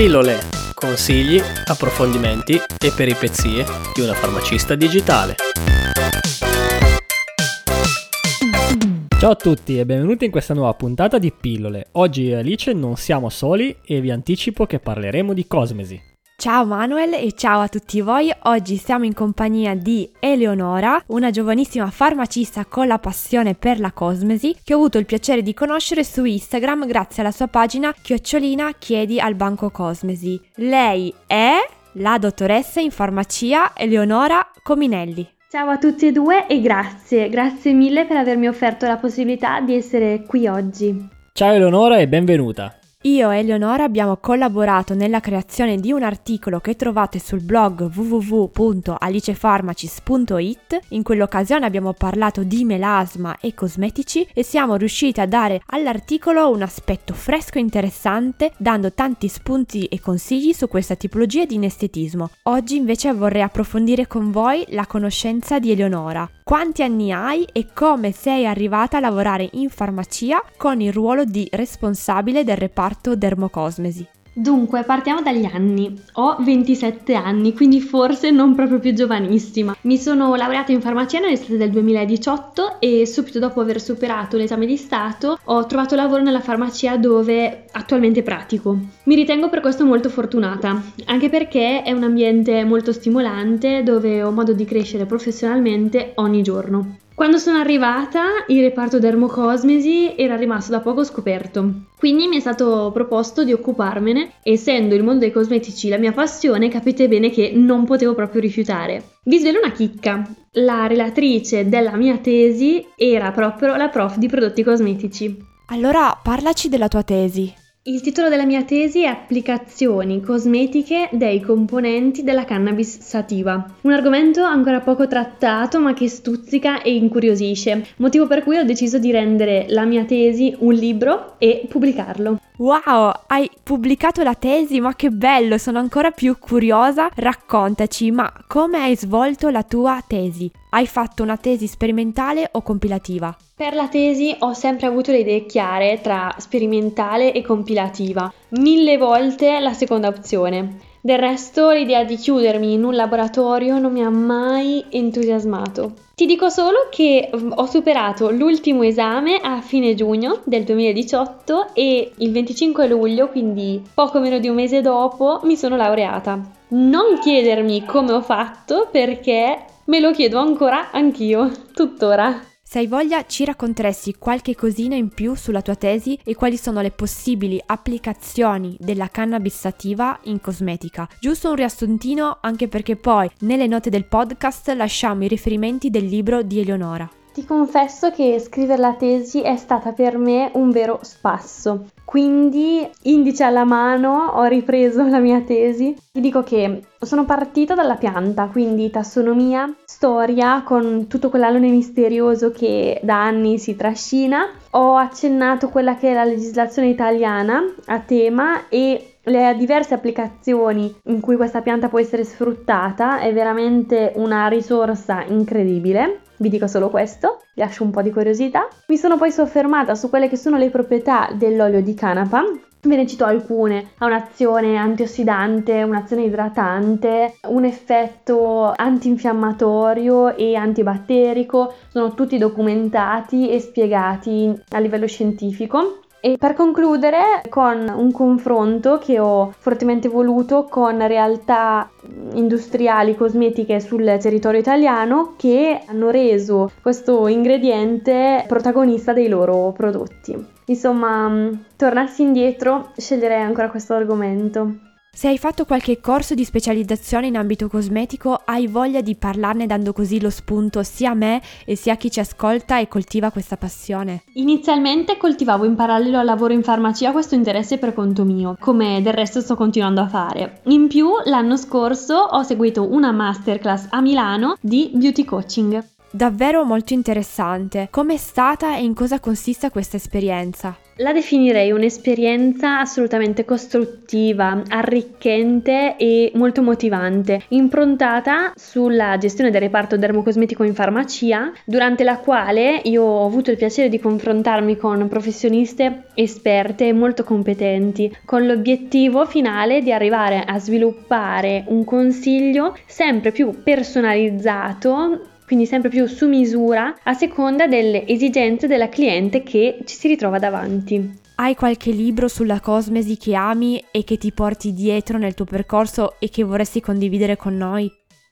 Pillole, consigli, approfondimenti e peripezie di una farmacista digitale. Ciao a tutti e benvenuti in questa nuova puntata di Pillole. Oggi Alice non siamo soli e vi anticipo che parleremo di cosmesi. Ciao Manuel e ciao a tutti voi, oggi siamo in compagnia di Eleonora, una giovanissima farmacista con la passione per la cosmesi che ho avuto il piacere di conoscere su Instagram grazie alla sua pagina chiocciolina chiedi al banco cosmesi. Lei è la dottoressa in farmacia Eleonora Cominelli. Ciao a tutti e due e grazie, grazie mille per avermi offerto la possibilità di essere qui oggi. Ciao Eleonora e benvenuta. Io e Eleonora abbiamo collaborato nella creazione di un articolo che trovate sul blog www.alicefarmacis.it. In quell'occasione abbiamo parlato di melasma e cosmetici e siamo riusciti a dare all'articolo un aspetto fresco e interessante, dando tanti spunti e consigli su questa tipologia di inestetismo. Oggi invece vorrei approfondire con voi la conoscenza di Eleonora. Quanti anni hai e come sei arrivata a lavorare in farmacia con il ruolo di responsabile del reparto reparto dermocosmesi. Dunque, partiamo dagli anni. Ho 27 anni, quindi forse non proprio più giovanissima. Mi sono laureata in farmacia nell'estate del 2018 e subito dopo aver superato l'esame di Stato ho trovato lavoro nella farmacia dove attualmente pratico. Mi ritengo per questo molto fortunata, anche perché è un ambiente molto stimolante dove ho modo di crescere professionalmente ogni giorno. Quando sono arrivata, il reparto dermocosmesi era rimasto da poco scoperto. Quindi mi è stato proposto di occuparmene, essendo il mondo dei cosmetici la mia passione, capite bene che non potevo proprio rifiutare. Vi svelo una chicca. La relatrice della mia tesi era proprio la prof di prodotti cosmetici. Allora, parlaci della tua tesi. Il titolo della mia tesi è Applicazioni cosmetiche dei componenti della cannabis sativa, un argomento ancora poco trattato ma che stuzzica e incuriosisce, motivo per cui ho deciso di rendere la mia tesi un libro e pubblicarlo. Wow, hai pubblicato la tesi, ma che bello, sono ancora più curiosa. Raccontaci, ma come hai svolto la tua tesi? Hai fatto una tesi sperimentale o compilativa? Per la tesi ho sempre avuto le idee chiare tra sperimentale e compilativa, mille volte la seconda opzione. Del resto l'idea di chiudermi in un laboratorio non mi ha mai entusiasmato. Ti dico solo che mm, ho superato l'ultimo esame a fine giugno del 2018 e il 25 luglio, quindi poco meno di un mese dopo, mi sono laureata. Non chiedermi come ho fatto perché me lo chiedo ancora anch'io, tuttora. Se hai voglia ci racconteresti qualche cosina in più sulla tua tesi e quali sono le possibili applicazioni della cannabis sativa in cosmetica. Giusto un riassuntino anche perché poi nelle note del podcast lasciamo i riferimenti del libro di Eleonora. Ti confesso che scrivere la tesi è stata per me un vero spasso. Quindi, indice alla mano, ho ripreso la mia tesi. Ti dico che sono partita dalla pianta, quindi tassonomia, storia, con tutto quell'alone misterioso che da anni si trascina. Ho accennato quella che è la legislazione italiana a tema e le diverse applicazioni in cui questa pianta può essere sfruttata è veramente una risorsa incredibile. Vi dico solo questo, lascio un po' di curiosità. Mi sono poi soffermata su quelle che sono le proprietà dell'olio di canapa. Ve ne cito alcune, ha un'azione antiossidante, un'azione idratante, un effetto antinfiammatorio e antibatterico, sono tutti documentati e spiegati a livello scientifico. E per concludere con un confronto che ho fortemente voluto con realtà industriali cosmetiche sul territorio italiano che hanno reso questo ingrediente protagonista dei loro prodotti. Insomma, tornassi indietro, sceglierei ancora questo argomento. Se hai fatto qualche corso di specializzazione in ambito cosmetico, hai voglia di parlarne dando così lo spunto sia a me e sia a chi ci ascolta e coltiva questa passione? Inizialmente coltivavo in parallelo al lavoro in farmacia questo interesse per conto mio, come del resto sto continuando a fare. In più, l'anno scorso ho seguito una masterclass a Milano di beauty coaching. Davvero molto interessante. Com'è stata e in cosa consiste questa esperienza? La definirei un'esperienza assolutamente costruttiva, arricchente e molto motivante, improntata sulla gestione del reparto dermocosmetico in farmacia, durante la quale io ho avuto il piacere di confrontarmi con professioniste esperte e molto competenti, con l'obiettivo finale di arrivare a sviluppare un consiglio sempre più personalizzato quindi sempre più su misura a seconda delle esigenze della cliente che ci si ritrova davanti. Hai qualche libro sulla cosmesi che ami e che ti porti dietro nel tuo percorso e che vorresti condividere con noi?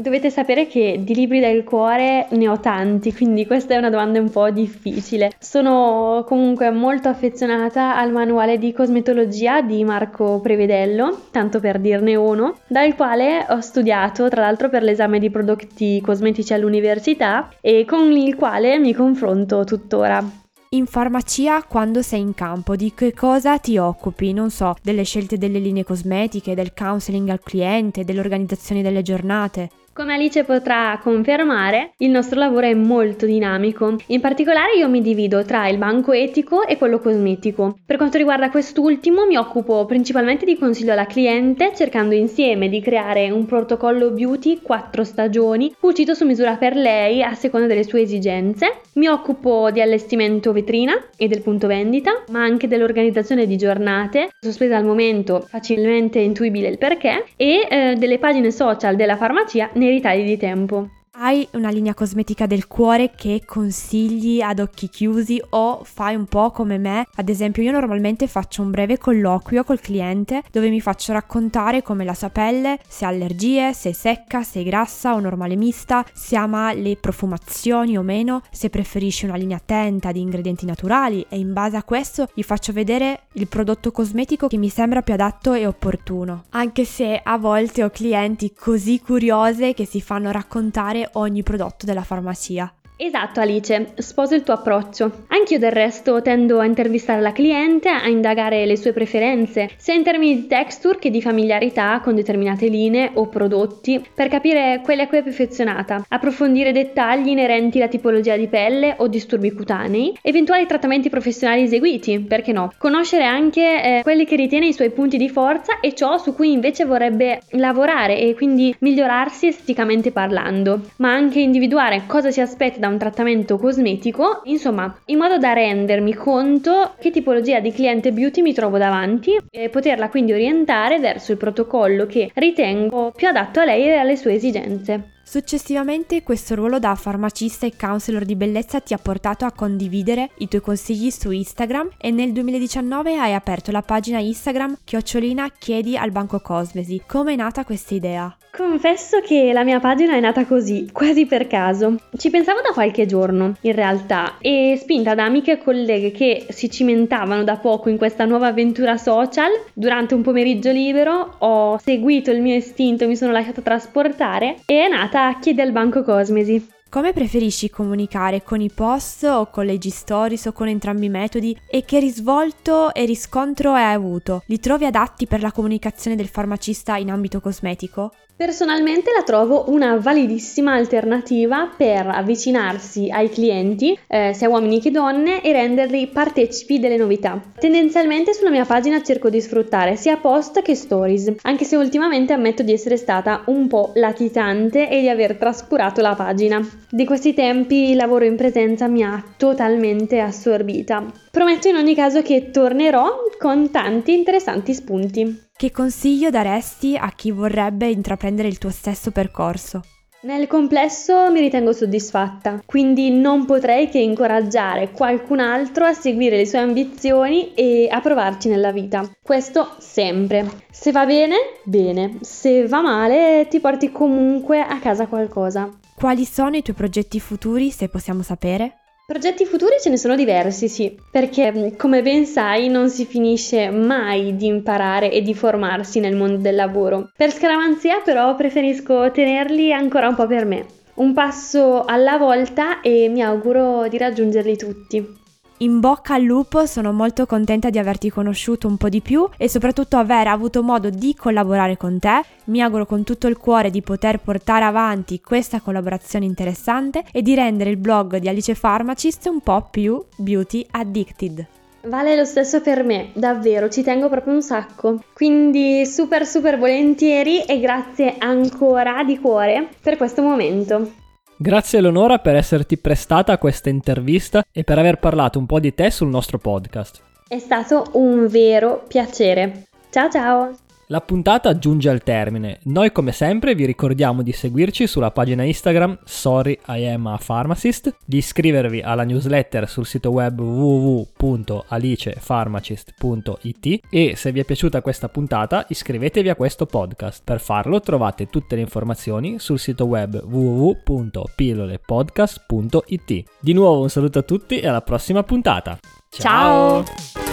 Dovete sapere che di libri del cuore ne ho tanti, quindi questa è una domanda un po' difficile. Sono comunque molto affezionata al manuale di cosmetologia di Marco Prevedello, tanto per dirne uno, dal quale ho studiato tra l'altro per l'esame di prodotti cosmetici all'università e con il quale mi confronto tuttora. In farmacia, quando sei in campo, di che cosa ti occupi? Non so, delle scelte delle linee cosmetiche, del counseling al cliente, dell'organizzazione delle giornate. Come Alice potrà confermare, il nostro lavoro è molto dinamico. In particolare io mi divido tra il banco etico e quello cosmetico. Per quanto riguarda quest'ultimo mi occupo principalmente di consiglio alla cliente, cercando insieme di creare un protocollo beauty 4 stagioni, cucito su misura per lei a seconda delle sue esigenze. Mi occupo di allestimento vetrina e del punto vendita, ma anche dell'organizzazione di giornate, sospesa al momento facilmente intuibile il perché, e eh, delle pagine social della farmacia nei ritagli di tempo. Hai una linea cosmetica del cuore che consigli ad occhi chiusi o fai un po' come me? Ad esempio io normalmente faccio un breve colloquio col cliente dove mi faccio raccontare come la sua pelle, se ha allergie, se è secca, se è grassa o normale mista, se ama le profumazioni o meno, se preferisce una linea attenta di ingredienti naturali e in base a questo gli faccio vedere il prodotto cosmetico che mi sembra più adatto e opportuno. Anche se a volte ho clienti così curiose che si fanno raccontare ogni prodotto della farmacia. Esatto Alice, sposo il tuo approccio. Anch'io del resto tendo a intervistare la cliente, a indagare le sue preferenze, sia in termini di texture che di familiarità con determinate linee o prodotti, per capire quelle a cui è perfezionata, approfondire dettagli inerenti alla tipologia di pelle o disturbi cutanei, eventuali trattamenti professionali eseguiti, perché no, conoscere anche eh, quelli che ritiene i suoi punti di forza e ciò su cui invece vorrebbe lavorare e quindi migliorarsi esteticamente parlando, ma anche individuare cosa si aspetta da un trattamento cosmetico, insomma, in modo da rendermi conto che tipologia di cliente beauty mi trovo davanti e poterla quindi orientare verso il protocollo che ritengo più adatto a lei e alle sue esigenze. Successivamente questo ruolo da farmacista e counselor di bellezza ti ha portato a condividere i tuoi consigli su Instagram e nel 2019 hai aperto la pagina Instagram chiocciolina chiedi al banco Cosmesi. Come è nata questa idea? Confesso che la mia pagina è nata così, quasi per caso. Ci pensavo da qualche giorno, in realtà, e spinta da amiche e colleghe che si cimentavano da poco in questa nuova avventura social, durante un pomeriggio libero ho seguito il mio istinto, mi sono lasciata trasportare e è nata Chiedi al Banco Cosmesi. Come preferisci comunicare con i post o con le G-Stories o con entrambi i metodi e che risvolto e riscontro hai avuto? Li trovi adatti per la comunicazione del farmacista in ambito cosmetico? Personalmente la trovo una validissima alternativa per avvicinarsi ai clienti, eh, sia uomini che donne, e renderli partecipi delle novità. Tendenzialmente sulla mia pagina cerco di sfruttare sia post che stories, anche se ultimamente ammetto di essere stata un po' latitante e di aver trascurato la pagina. Di questi tempi il lavoro in presenza mi ha totalmente assorbita. Prometto in ogni caso che tornerò con tanti interessanti spunti. Che consiglio daresti a chi vorrebbe intraprendere il tuo stesso percorso? Nel complesso mi ritengo soddisfatta, quindi non potrei che incoraggiare qualcun altro a seguire le sue ambizioni e a provarci nella vita. Questo sempre. Se va bene, bene. Se va male, ti porti comunque a casa qualcosa. Quali sono i tuoi progetti futuri, se possiamo sapere? Progetti futuri ce ne sono diversi, sì, perché mm, come ben sai non si finisce mai di imparare e di formarsi nel mondo del lavoro. Per scaramanzia però preferisco tenerli ancora un po' per me. Un passo alla volta e mi auguro di raggiungerli tutti. In bocca al lupo, sono molto contenta di averti conosciuto un po' di più e soprattutto aver avuto modo di collaborare con te. Mi auguro con tutto il cuore di poter portare avanti questa collaborazione interessante e di rendere il blog di Alice Pharmacist un po' più beauty addicted. Vale lo stesso per me, davvero, ci tengo proprio un sacco. Quindi super super volentieri e grazie ancora di cuore per questo momento. Grazie Eleonora per esserti prestata a questa intervista e per aver parlato un po' di te sul nostro podcast. È stato un vero piacere. Ciao ciao! La puntata giunge al termine. Noi come sempre vi ricordiamo di seguirci sulla pagina Instagram Sorry I am a pharmacist, di iscrivervi alla newsletter sul sito web www.alicepharmacist.it e se vi è piaciuta questa puntata iscrivetevi a questo podcast. Per farlo trovate tutte le informazioni sul sito web www.pillolepodcast.it. Di nuovo un saluto a tutti e alla prossima puntata. Ciao. Ciao.